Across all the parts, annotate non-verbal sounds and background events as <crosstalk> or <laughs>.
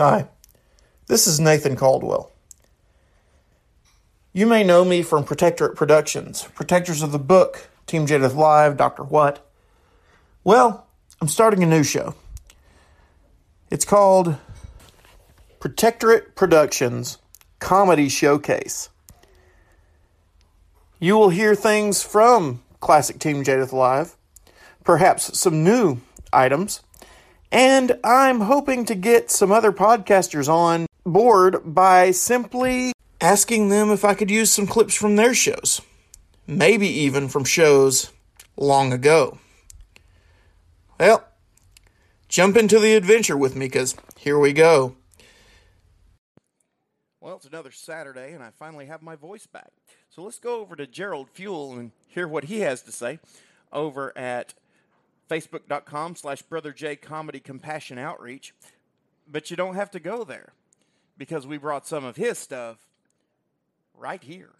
Hi, this is Nathan Caldwell. You may know me from Protectorate Productions, protectors of the book, Team Jadeth Live, Dr. What. Well, I'm starting a new show. It's called Protectorate Productions Comedy Showcase. You will hear things from Classic Team Jadeth Live, perhaps some new items, and I'm hoping to get some other podcasters on board by simply asking them if I could use some clips from their shows, maybe even from shows long ago. Well, jump into the adventure with me because here we go. Well, it's another Saturday, and I finally have my voice back. So let's go over to Gerald Fuel and hear what he has to say over at facebook.com slash brother j comedy compassion outreach. But you don't have to go there because we brought some of his stuff right here.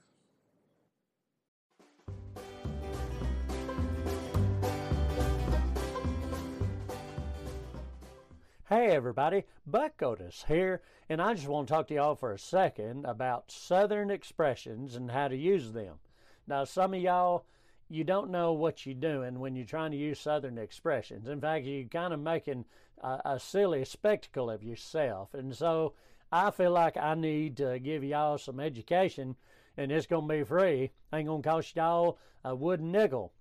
Hey everybody, Buck Otis here, and I just want to talk to y'all for a second about Southern expressions and how to use them. Now, some of y'all, you don't know what you're doing when you're trying to use Southern expressions. In fact, you're kind of making a, a silly spectacle of yourself. And so I feel like I need to give y'all some education, and it's going to be free. Ain't going to cost y'all a wooden nickel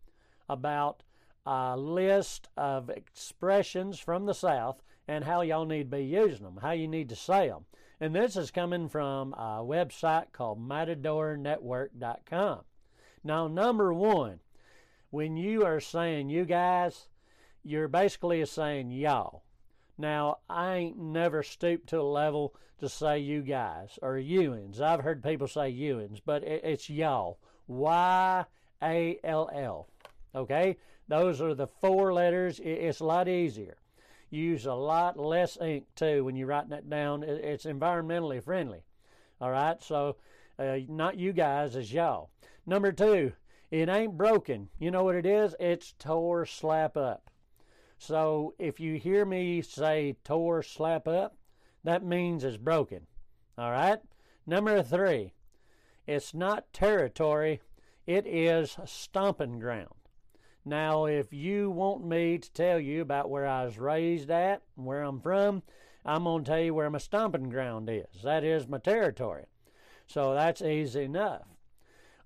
about a list of expressions from the South and how y'all need to be using them, how you need to say them. And this is coming from a website called MatadorNetwork.com. Now, number one, when you are saying you guys, you're basically saying y'all. Now, I ain't never stooped to a level to say you guys or you'ns. I've heard people say you'ns, but it's y'all. Y A L L. Okay? Those are the four letters. It's a lot easier You use a lot less ink too when you're writing that down. It's environmentally friendly. All right, so uh, not you guys, as y'all. Number two, it ain't broken. You know what it is? It's tore slap up. So if you hear me say tore slap up, that means it's broken. All right? Number three, it's not territory, it is stomping ground. Now, if you want me to tell you about where I was raised at where I'm from, I'm going to tell you where my stomping ground is. That is my territory. So that's easy enough.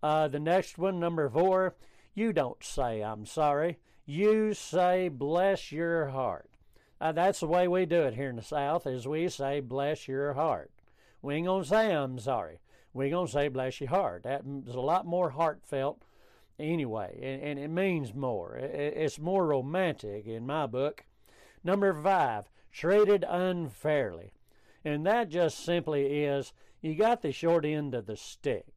Uh, the next one, number four, you don't say I'm sorry. You say bless your heart. Uh, that's the way we do it here in the South is we say bless your heart. We ain't going to say I'm sorry. we going to say bless your heart. That's a lot more heartfelt anyway, and, and it means more. It, it's more romantic in my book. Number five, treated unfairly. And that just simply is you got the short end of the stick.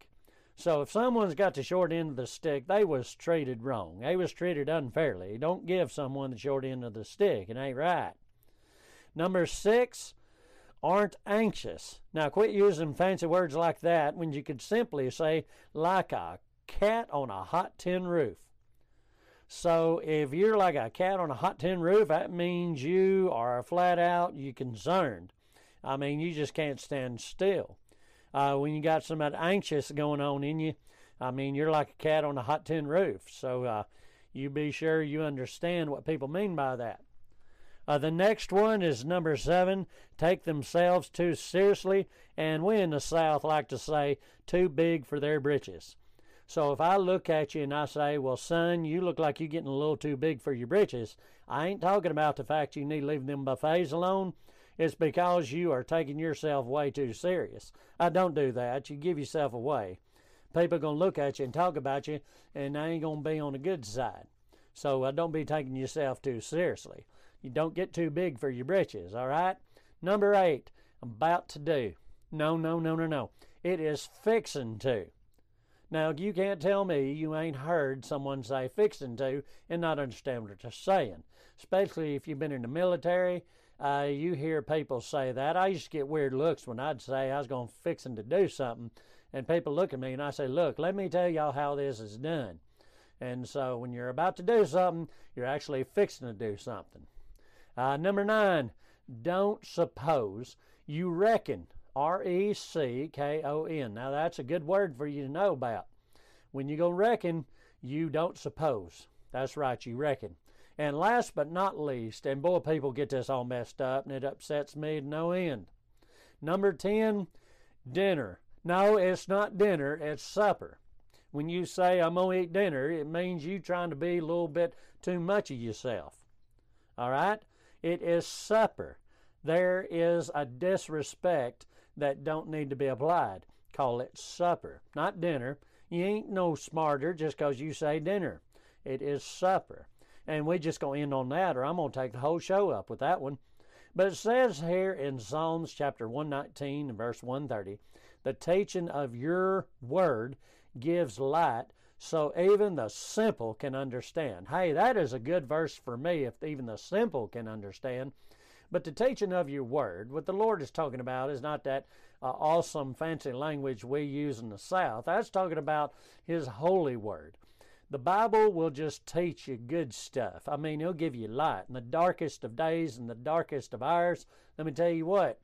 So if someone's got the short end of the stick, they was treated wrong. They was treated unfairly. Don't give someone the short end of the stick. It ain't right. Number six, aren't anxious. Now quit using fancy words like that when you could simply say like a cat on a hot tin roof. So if you're like a cat on a hot tin roof, that means you are flat out you concerned. I mean, you just can't stand still. Uh, when you got some of that anxious going on in you, I mean, you're like a cat on a hot tin roof. So uh, you be sure you understand what people mean by that. Uh, the next one is number seven take themselves too seriously, and we in the South like to say, too big for their britches. So if I look at you and I say, well, son, you look like you're getting a little too big for your britches, I ain't talking about the fact you need to leave them buffets alone. It's because you are taking yourself way too serious. I don't do that. You give yourself away. People are going to look at you and talk about you, and they ain't going to be on the good side. So uh, don't be taking yourself too seriously. You don't get too big for your britches, all right? Number eight, about to do. No, no, no, no, no. It is fixing to. Now, you can't tell me you ain't heard someone say fixing to and not understand what they're saying, especially if you've been in the military. Uh, you hear people say that. I used to get weird looks when I'd say I was going to fixing to do something, and people look at me and I say, "Look, let me tell y'all how this is done." And so, when you're about to do something, you're actually fixing to do something. Uh, number nine, don't suppose, you reckon. R E C K O N. Now, that's a good word for you to know about. When you go reckon, you don't suppose. That's right, you reckon. And last but not least, and boy, people get this all messed up and it upsets me to no end. Number 10, dinner. No, it's not dinner, it's supper. When you say, I'm going to eat dinner, it means you trying to be a little bit too much of yourself. All right? It is supper. There is a disrespect that don't need to be applied. Call it supper, not dinner. You ain't no smarter just 'cause you say dinner. It is supper. And we just going to end on that, or I'm going to take the whole show up with that one. But it says here in Psalms chapter 119 and verse 130, the teaching of your word gives light so even the simple can understand. Hey, that is a good verse for me if even the simple can understand. But the teaching of your word, what the Lord is talking about is not that uh, awesome fancy language we use in the South. That's talking about His holy word. The Bible will just teach you good stuff. I mean, it'll give you light. In the darkest of days and the darkest of hours, let me tell you what,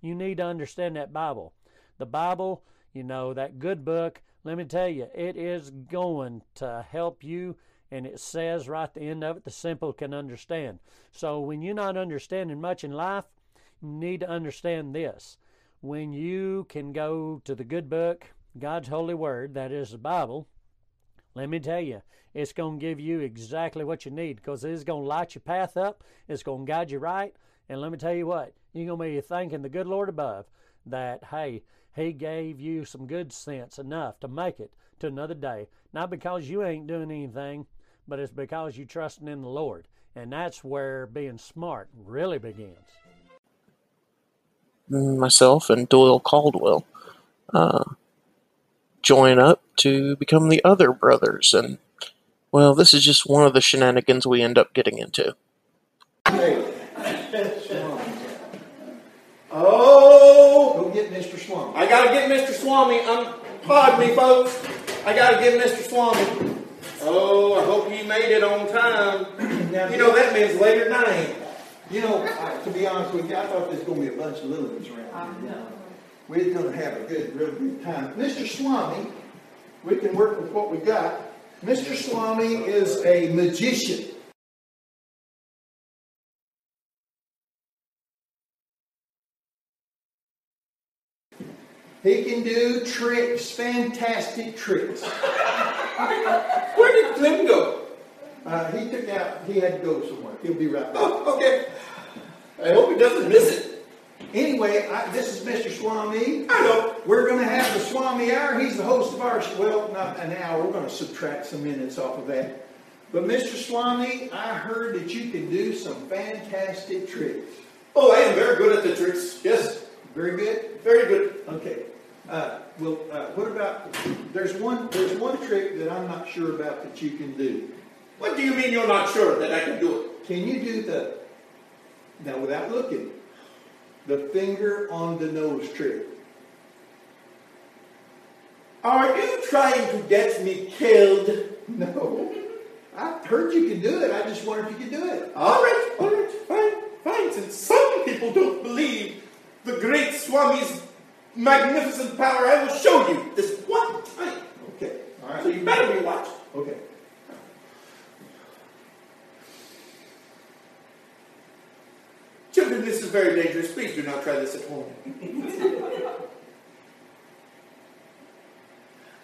you need to understand that Bible. The Bible, you know, that good book, let me tell you, it is going to help you. And it says right at the end of it, the simple can understand. So when you're not understanding much in life, you need to understand this. When you can go to the good book, God's holy word, that is the Bible, let me tell you, it's going to give you exactly what you need because it's going to light your path up. It's going to guide you right. And let me tell you what, you're going to be thanking the good Lord above that, hey, He gave you some good sense enough to make it to another day. Not because you ain't doing anything, but it's because you're trusting in the Lord. And that's where being smart really begins. Myself and Doyle Caldwell. Uh, join up to become the other brothers, and well, this is just one of the shenanigans we end up getting into. Oh, Go get Mr. Swami. I gotta get Mr. Swami. I'm pardon me, folks. I gotta get Mr. Swami. Oh, I hope he made it on time. Now, You know that means later than I. You know, I, to be honest with you, I thought there was going to be a bunch of little ones around here. We're going to have a good, real good time. Mr. Swami, we can work with what we got. Mr. Swami is a magician. He can do tricks, fantastic tricks. Where did Clem go? Uh, he took out, he had to go somewhere. He'll be right back. Oh, okay. I hope he doesn't miss it. Anyway, I, this is Mr. Swami. Know. We're going to have the Swami Hour. He's the host of our, well, not an hour. We're going to subtract some minutes off of that. But Mr. Swami, I heard that you can do some fantastic tricks. Oh, I am very good at the tricks. Yes, Very good. very good. Okay. Uh, well, uh, what about? There's one. There's one trick that I'm not sure about that you can do. What do you mean you're not sure that I can do it? Can you do the? Now, without looking, the finger on the nose trick. Are you trying to get me killed? <laughs> No. I heard you can do it. I just wonder if you can do it. All right, all right, fine, fine. Since some people don't believe the great Swami's magnificent power, I will show you this one time. Okay. all right. So you better be watching. Okay. Children, this is very dangerous. Please do not try this at home.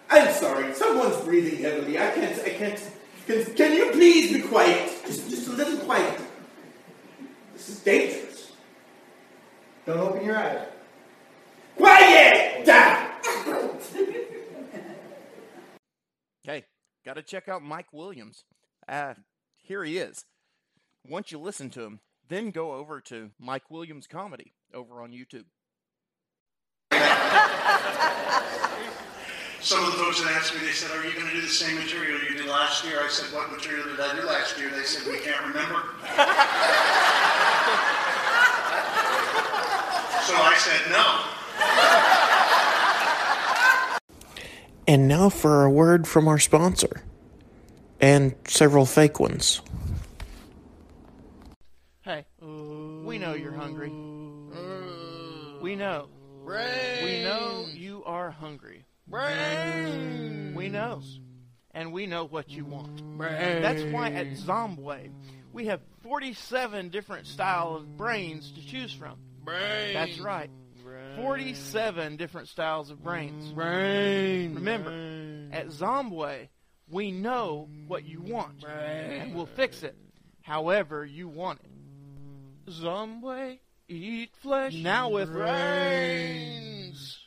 I'm sorry. Someone's breathing heavily. I can't. I can't. Can, can you please be quiet? Just, just a little quiet. This is dangerous. Don't open your eyes. Quiet down. Okay, got to check out Mike Williams. Uh, here he is. Once you listen to him, then go over to Mike Williams Comedy over on YouTube. <laughs> Some of the folks that asked me, they said, are you going to do the same material you did last year? I said, what material did I do last year? They said, we can't remember. <laughs> so I said, no. And now for a word from our sponsor. And several fake ones. Hey, what We know you're hungry. We know. We know you are hungry. We know. And we know what you want. That's why at Zombway we have 47 different style of brains to choose from. That's right. 47 different styles of brains. Remember, at Zombway, we know what you want, and we'll fix it however you want it. Zombway, eat flesh, now with brains.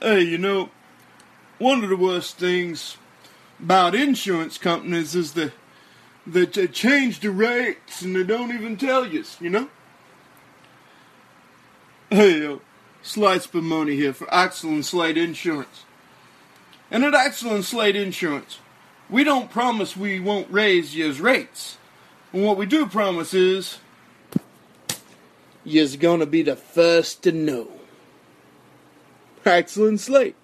Hey, you know, one of the worst things about insurance companies is that that they change the rates and they don't even tell you, you know? Hey, yo, Slight Spumoni here for Axel and Slade Insurance. And at Axel and Slade Insurance, we don't promise we won't raise your rates. And what we do promise is, you's gonna be the first to know. Axel and Slade.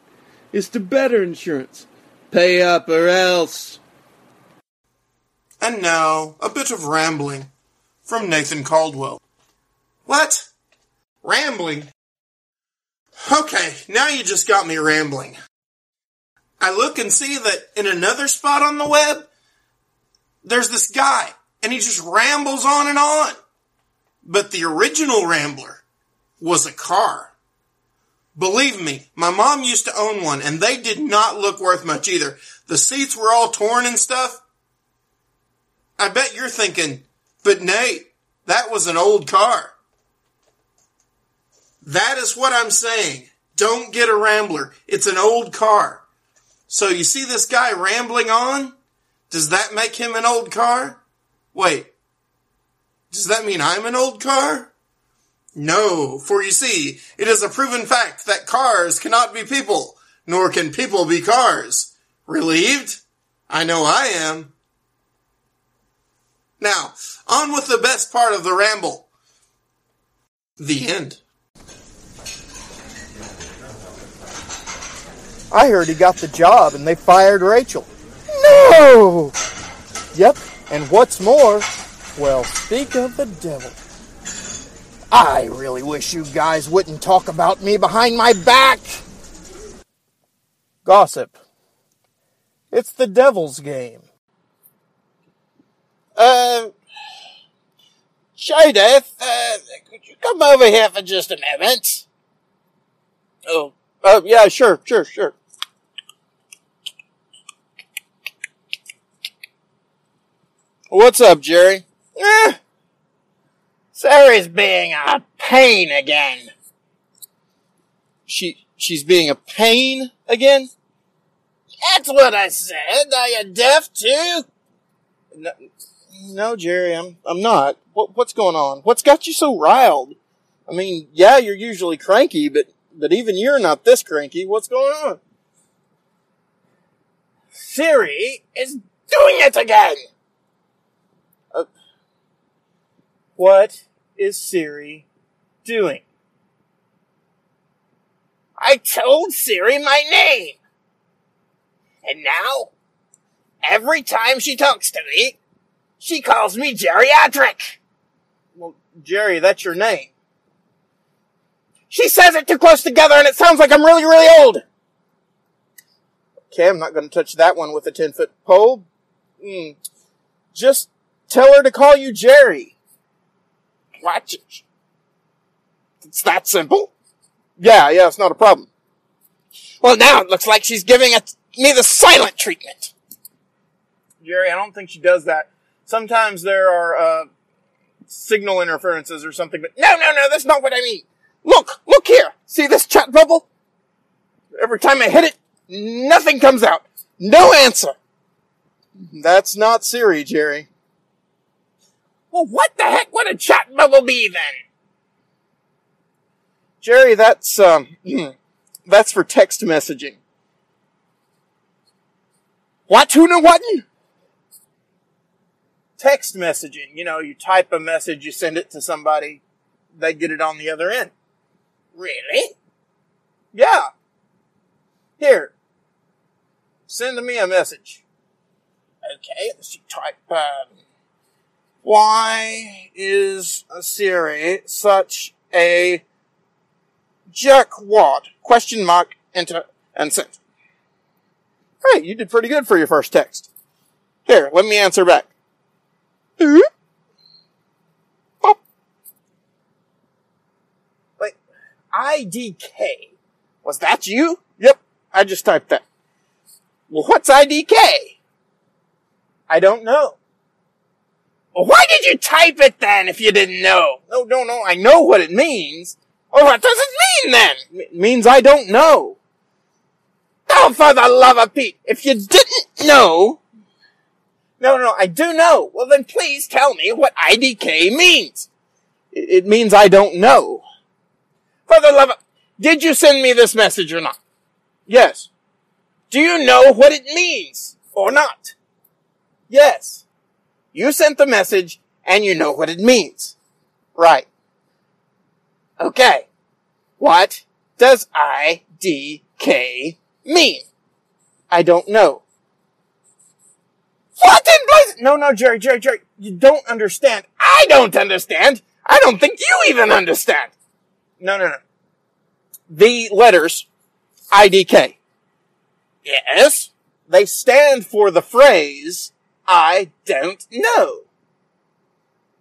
It's the better insurance. Pay up or else. And now, a bit of rambling from Nathan Caldwell. What? Rambling? Okay, now you just got me rambling. I look and see that in another spot on the web, there's this guy, and he just rambles on and on. But the original Rambler was a car. Believe me, my mom used to own one, and they did not look worth much either. The seats were all torn and stuff. I bet you're thinking, but Nate, that was an old car. That is what I'm saying. Don't get a Rambler. It's an old car. So you see this guy rambling on? Does that make him an old car? Wait. Does that mean I'm an old car? No, for you see, it is a proven fact that cars cannot be people, nor can people be cars. Relieved? I know I am. Now, on with the best part of the ramble. The end. I heard he got the job and they fired Rachel. No! Yep, and what's more, well, speak of the devil. I really wish you guys wouldn't talk about me behind my back. Gossip. It's the devil's game. Uh, Judith, uh, could you come over here for just a minute? Oh, uh, yeah, sure, sure, sure. What's up, Jerry? Eh, Sarah's being a pain again. She she's being a pain again? That's what I said. Are you deaf too? No, no Jerry, I'm I'm not. What what's going on? What's got you so riled? I mean, yeah, you're usually cranky, but but even you're not this cranky. What's going on? Siri is doing it again. What is Siri doing? I told Siri my name. And now, every time she talks to me, she calls me geriatric. Well, Jerry, that's your name. She says it too close together and it sounds like I'm really, really old. Okay, I'm not going to touch that one with a 10 foot pole. Mm. Just tell her to call you Jerry. Watch it. It's that simple. Yeah, yeah, it's not a problem. Well, now it looks like she's giving it, me the silent treatment. Jerry, I don't think she does that. Sometimes there are, uh, signal interferences or something, but No, no, no, that's not what I mean. Look, look here. See this chat bubble? Every time I hit it, nothing comes out. No answer. that's not Siri, Jerry. Well, what the heck would a chat bubble be then? Jerry, that's, um, <clears throat> that's for text messaging. What, Tuna what? Text messaging. You know, you type a message, you send it to somebody, they get it on the other end. Really? Yeah. Here. Send me a message. Okay, let's type, um, Why is Siri such a jerkwad? Question mark, enter, and send. Hey, you did pretty good for your first text. Here, let me answer back. Hmm? Pop. Wait, IDK. Was that you? Yep, I just typed that. Well, what's IDK? I don't know. Well, why did you type it then if you didn't know? No, no, no, I know what it means. Oh, what does it mean then? It means I don't know. Oh, for the love of Pete, if you didn't know. No, no, I do know. Well, then please tell me what IDK means. It, it means I don't know. For the love of, did you send me this message or not? Yes. Do you know what it means or not? Yes. You sent the message and you know what it means. Right. Okay. What does IDK mean? I don't know. What in place? No, no, Jerry, Jerry, Jerry, you don't understand. I don't understand. I don't think you even understand. No, no, no. The letters IDK. Yes, they stand for the phrase I don't know.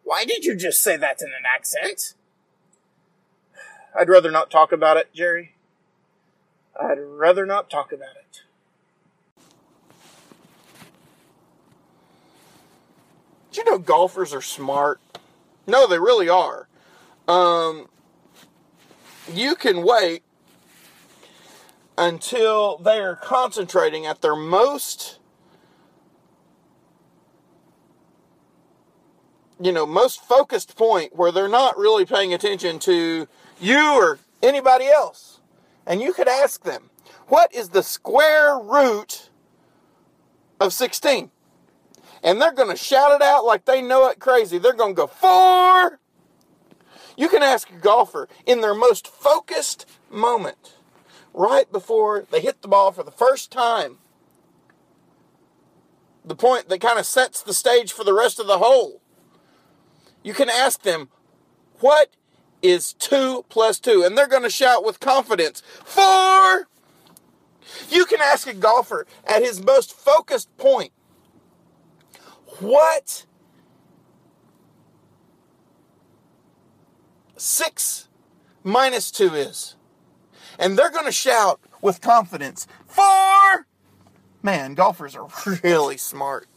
Why did you just say that in an accent? I'd rather not talk about it, Jerry. I'd rather not talk about it. Do you know golfers are smart? No, they really are. Um, you can wait until they are concentrating at their most, you know, most focused point where they're not really paying attention to you or anybody else. And you could ask them, what is the square root of 16? And they're going to shout it out like they know it crazy. They're going to go, four. You can ask a golfer in their most focused moment, right before they hit the ball for the first time. The point that kind of sets the stage for the rest of the hole. You can ask them, what is 2 plus 2? And they're going to shout with confidence, 4! You can ask a golfer at his most focused point, what 6 minus 2 is. And they're going to shout with confidence, 4! Man, golfers are <laughs> really smart.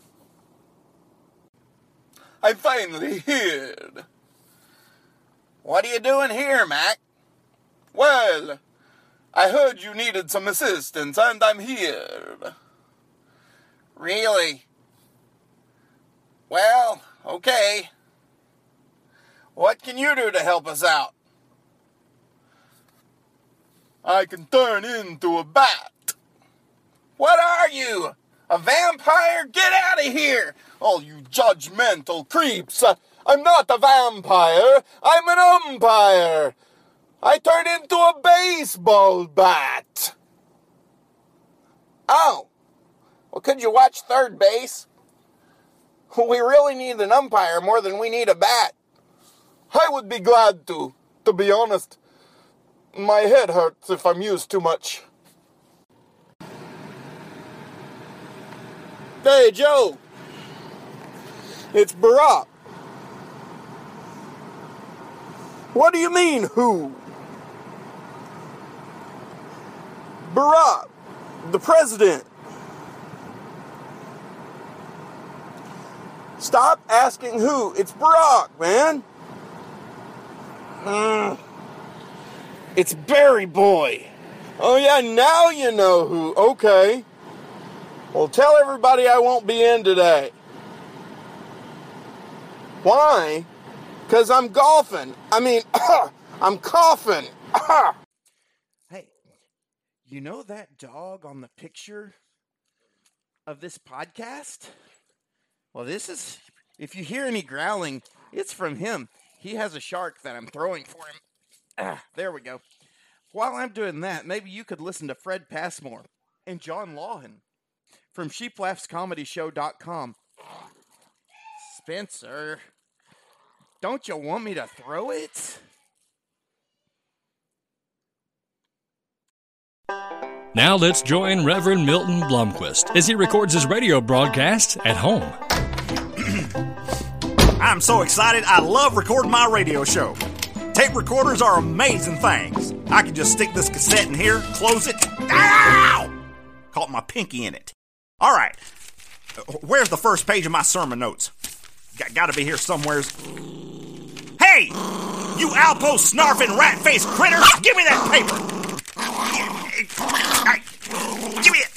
I finally hit. What are you doing here, Mac? Well, I heard you needed some assistance, and I'm here. Really? Well, okay. What can you do to help us out? I can turn into a bat. What are you? A vampire? Get out of here! All you judgmental creeps. Uh, I'm not a vampire. I'm an umpire. I turn into a baseball bat. Oh. Well, could you watch third base? We really need an umpire more than we need a bat. I would be glad to, to be honest. My head hurts if I'm used too much. Hey, Joe. It's Barack. What do you mean, who? Barack, the president. Stop asking who. It's Barack, man. Mm. It's Barry Boy. Oh, yeah, now you know who. Okay. Well, tell everybody I won't be in today. Why? Because I'm golfing. I mean, <coughs> I'm coughing. <coughs> Hey, you know that dog on the picture of this podcast? Well, this is, if you hear any growling, it's from him. He has a shark that I'm throwing for him. <coughs> There we go. While I'm doing that, maybe you could listen to Fred Passmore and John Lawhan from sheeplaughscomedyshow.com. Spencer, Don't you want me to throw it? Now let's join Reverend Milton Blumquist as he records his radio broadcast at home. <clears throat> I'm so excited. I love recording my radio show. Tape recorders are amazing things. I can just stick this cassette in here, close it. Ow! Caught my pinky in it. All right. Where's the first page of my sermon notes? Got, gotta be here somewheres. Hey! You Alpo snarfing rat faced critter! Give me that paper! Give me it!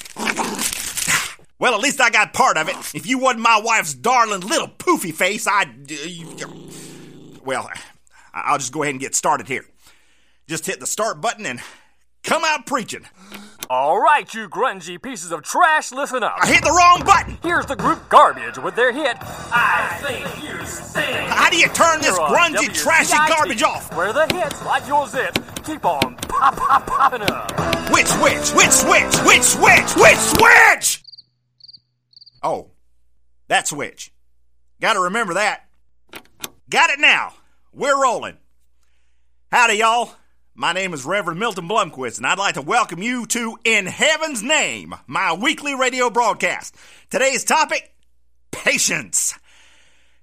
Well, at least I got part of it. If you wasn't my wife's darling little poofy face, I'd. Uh, well, I'll just go ahead and get started here. Just hit the start button and come out preaching. All right, you grungy pieces of trash, listen up. I hit the wrong button. Here's the group Garbage with their hit, I Think You Stink. How do you turn this Here grungy, WCIT, trashy garbage off? Where the hits, like your zip, keep on pop, pop, popping up. Which switch? Which switch? Which switch? Which switch? Oh, that switch. Gotta remember that. Got it now. We're rolling. Howdy, y'all. My name is Reverend Milton Blumquist, and I'd like to welcome you to In Heaven's Name, my weekly radio broadcast. Today's topic patience.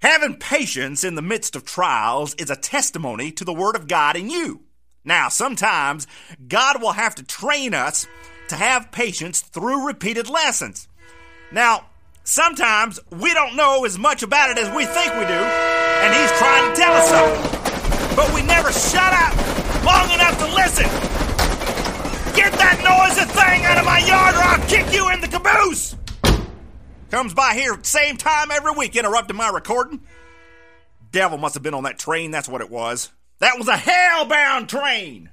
Having patience in the midst of trials is a testimony to the Word of God in you. Now, sometimes God will have to train us to have patience through repeated lessons. Now, sometimes we don't know as much about it as we think we do, and He's trying to tell us something. But we never shut up long enough to listen. Get that noisy thing out of my yard or I'll kick you in the caboose. Comes by here same time every week interrupting my recording. Devil must have been on that train, that's what it was. That was a hell-bound train.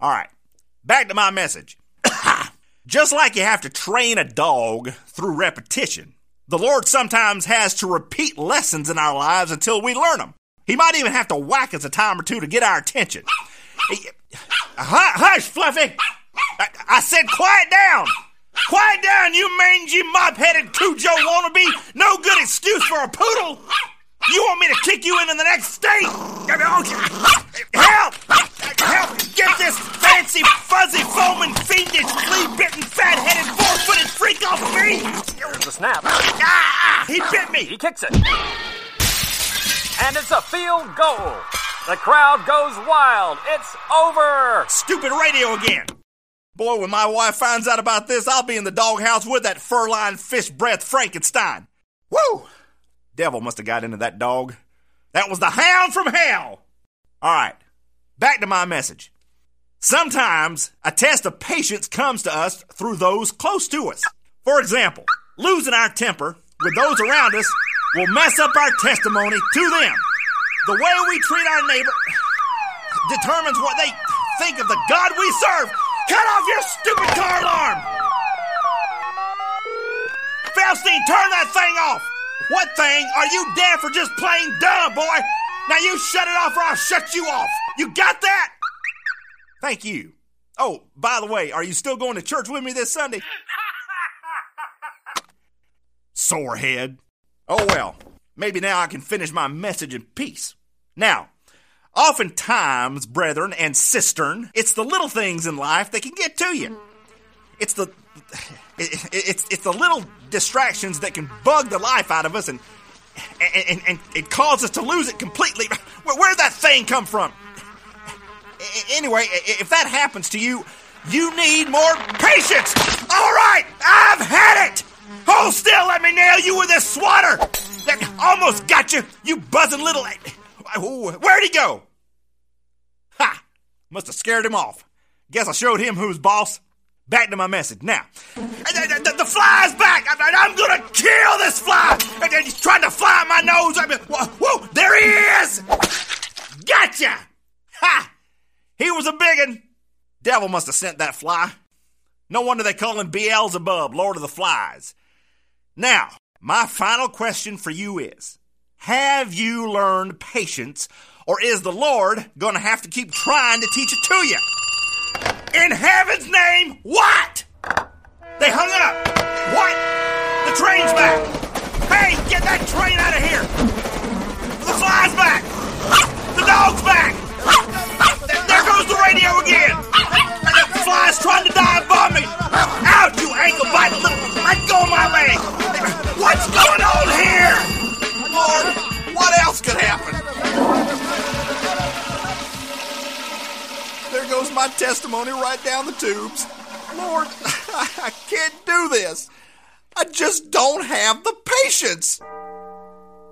All right, back to my message. <coughs> Just like you have to train a dog through repetition, the Lord sometimes has to repeat lessons in our lives until we learn them. He might even have to whack us a time or two to get our attention. Hush, Fluffy! I, I said quiet down! Quiet down, you mangy, mop-headed Cujo wannabe! No good excuse for a poodle! You want me to kick you into the next state? Help! Help! Get this fancy, fuzzy, foaming, fiendish, flea-bitten, fat-headed, four-footed freak off me! There's a snap. Ah! He bit me! He kicks it. And it's a field goal. The crowd goes wild. It's over. Stupid radio again! Boy, when my wife finds out about this, I'll be in the doghouse with that fur-lined fish breath Frankenstein. Woo! Devil must have got into that dog. That was the hound from hell! Alright, back to my message. Sometimes a test of patience comes to us through those close to us. For example, losing our temper with those around us will mess up our testimony to them. The way we treat our neighbor determines what they think of the God we serve. Cut off your stupid car alarm! Felstein, turn that thing off! What thing? Are you deaf or just plain dumb, boy? Now you shut it off or I'll shut you off. You got that? Thank you. Oh, by the way, are you still going to church with me this Sunday? <laughs> Sorehead. Oh well, maybe now I can finish my message in peace. Now, oftentimes, brethren and cistern, it's the little things in life that can get to you. It's the it, it's it's the little distractions that can bug the life out of us and and, and, and it causes us to lose it completely. Where, where'd that thing come from? Anyway, if that happens to you, you need more patience. All right, I've had it. Hold still, let me nail you with this swatter. That almost got you, you buzzing little. Where'd he go? Ha! Must have scared him off. Guess I showed him who's boss. Back to my message. Now, the, the, the fly's back. I, I'm gonna kill this fly. And He's trying to fly my nose. I mean, whoa, whoa, there he is. Gotcha. Ha! He was a biggin. Devil must have sent that fly. No wonder they call him Beelzebub, Lord of the Flies. Now, my final question for you is Have you learned patience, or is the Lord going to have to keep trying to teach it to you? In heaven's name, what? They hung up. What? The train's back. Hey, get that train out of here. The fly fly's back! The dog's back! There goes the radio again! The fly's trying to dive bomb me! Out, ankle bite! Let go of my leg! What's going on here? Lord, what else could happen? There goes my testimony right down the tubes. Lord, <laughs> I can't do this. I just don't have the patience.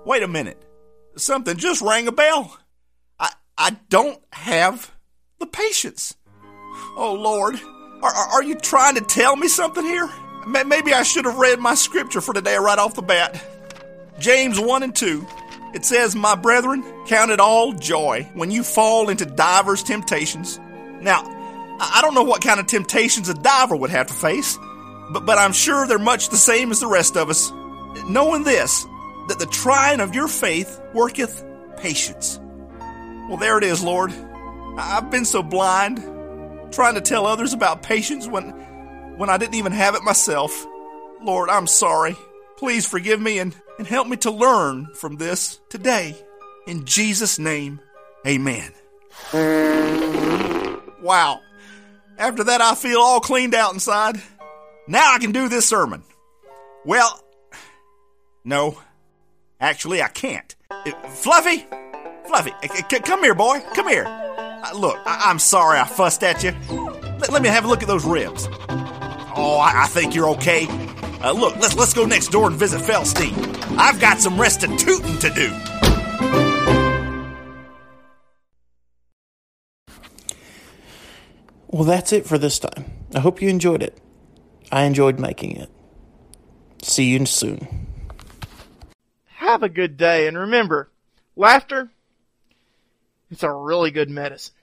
Wait a minute. Something just rang a bell. I, I don't have the patience. Oh, Lord. Are, are, you trying to tell me something here? Maybe I should have read my scripture for today right off the bat. James 1 and 2. It says, My brethren, count it all joy when you fall into divers temptations. Now, I I don't know what kind of temptations a diver would have to face, but, but I'm sure they're much the same as the rest of us. Knowing this, that the trying of your faith worketh patience. Well, there it is, Lord. I've been so blind, trying to tell others about patience when, when I didn't even have it myself. Lord, I'm sorry. Please forgive me and, and help me to learn from this today. In Jesus' name, amen. Wow. After that, I feel all cleaned out inside. Now I can do this sermon. Well, no. Actually, I can't. Fluffy? Fluffy, come here, boy. Come here. Uh, look, I- I'm sorry I fussed at you. Let, let me have a look at those ribs. Oh, I, I think you're okay. Uh, look, let's let's go next door and visit Felstein. I've got some restituting to do. Well, that's it for this time. I hope you enjoyed it. I enjoyed making it. See you soon. Have a good day, and remember, laughter, it's a really good medicine.